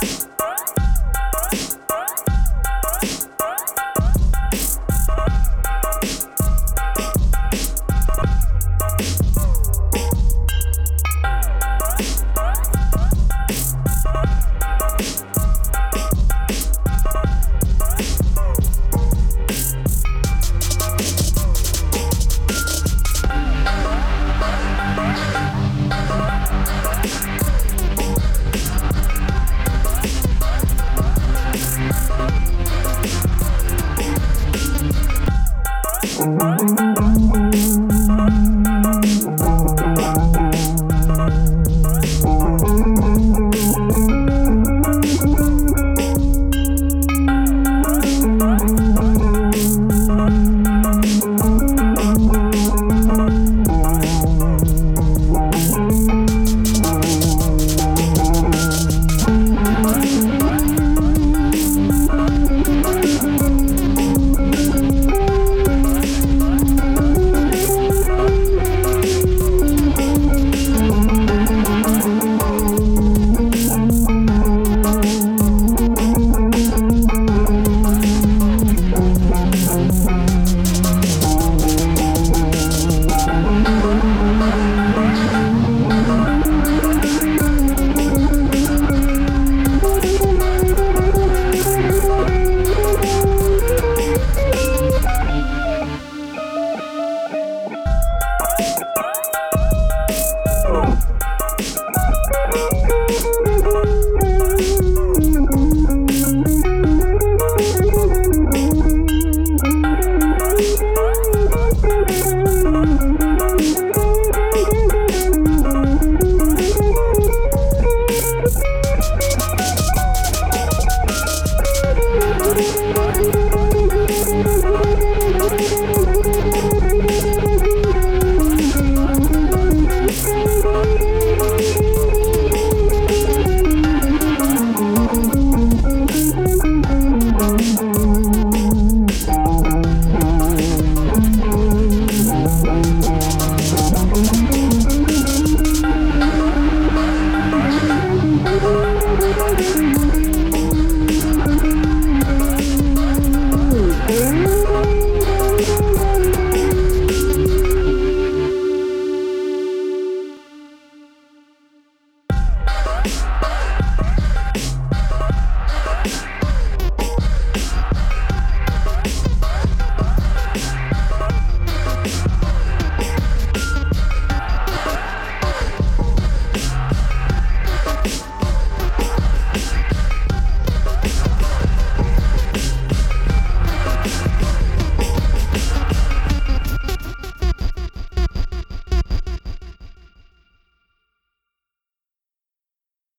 Bye.